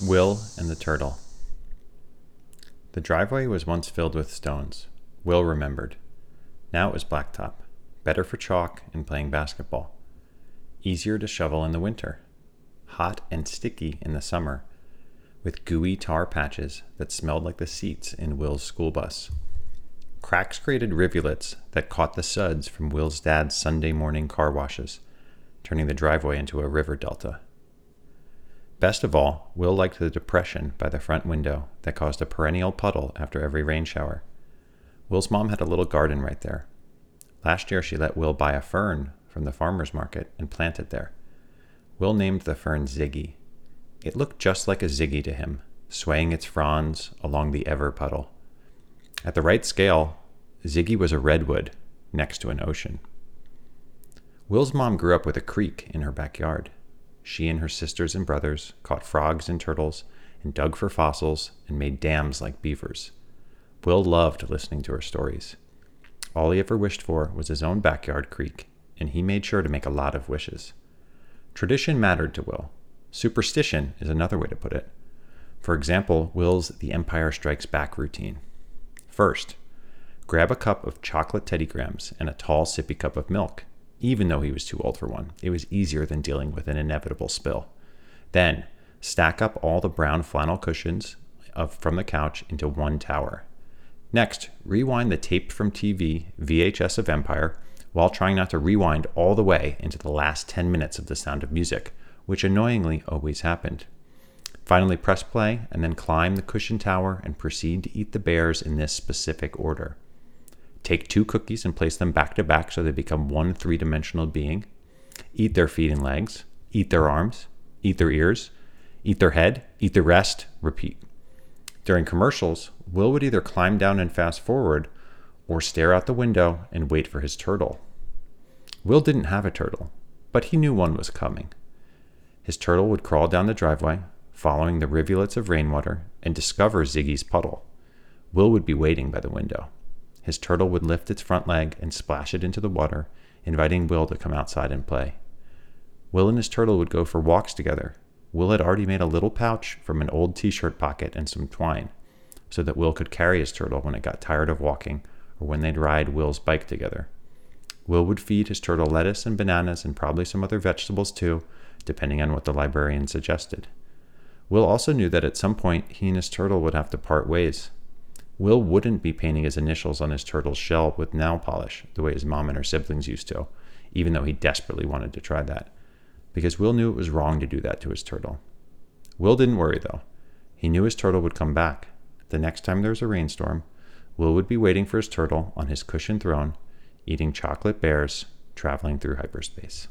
Will and the Turtle. The driveway was once filled with stones. Will remembered. Now it was blacktop, better for chalk and playing basketball. Easier to shovel in the winter. Hot and sticky in the summer, with gooey tar patches that smelled like the seats in Will's school bus. Cracks created rivulets that caught the suds from Will's dad's Sunday morning car washes, turning the driveway into a river delta. Best of all, Will liked the depression by the front window that caused a perennial puddle after every rain shower. Will's mom had a little garden right there. Last year, she let Will buy a fern from the farmer's market and plant it there. Will named the fern Ziggy. It looked just like a Ziggy to him, swaying its fronds along the ever puddle. At the right scale, Ziggy was a redwood next to an ocean. Will's mom grew up with a creek in her backyard. She and her sisters and brothers caught frogs and turtles and dug for fossils and made dams like beavers. Will loved listening to her stories. All he ever wished for was his own backyard creek, and he made sure to make a lot of wishes. Tradition mattered to Will. Superstition is another way to put it. For example, Will's The Empire Strikes Back routine. First, grab a cup of chocolate Teddy Grahams and a tall sippy cup of milk even though he was too old for one. It was easier than dealing with an inevitable spill. Then, stack up all the brown flannel cushions of, from the couch into one tower. Next, rewind the tape from TV VHS of Empire while trying not to rewind all the way into the last 10 minutes of The Sound of Music, which annoyingly always happened. Finally, press play and then climb the cushion tower and proceed to eat the bears in this specific order. Take two cookies and place them back to back so they become one three dimensional being. Eat their feet and legs. Eat their arms. Eat their ears. Eat their head. Eat the rest. Repeat. During commercials, Will would either climb down and fast forward or stare out the window and wait for his turtle. Will didn't have a turtle, but he knew one was coming. His turtle would crawl down the driveway, following the rivulets of rainwater, and discover Ziggy's puddle. Will would be waiting by the window his turtle would lift its front leg and splash it into the water, inviting Will to come outside and play. Will and his turtle would go for walks together. Will had already made a little pouch from an old t shirt pocket and some twine, so that Will could carry his turtle when it got tired of walking or when they'd ride Will's bike together. Will would feed his turtle lettuce and bananas and probably some other vegetables too, depending on what the librarian suggested. Will also knew that at some point he and his turtle would have to part ways. Will wouldn't be painting his initials on his turtle's shell with nail polish the way his mom and her siblings used to, even though he desperately wanted to try that, because Will knew it was wrong to do that to his turtle. Will didn't worry though. He knew his turtle would come back. The next time there was a rainstorm, Will would be waiting for his turtle on his cushioned throne, eating chocolate bears, traveling through hyperspace.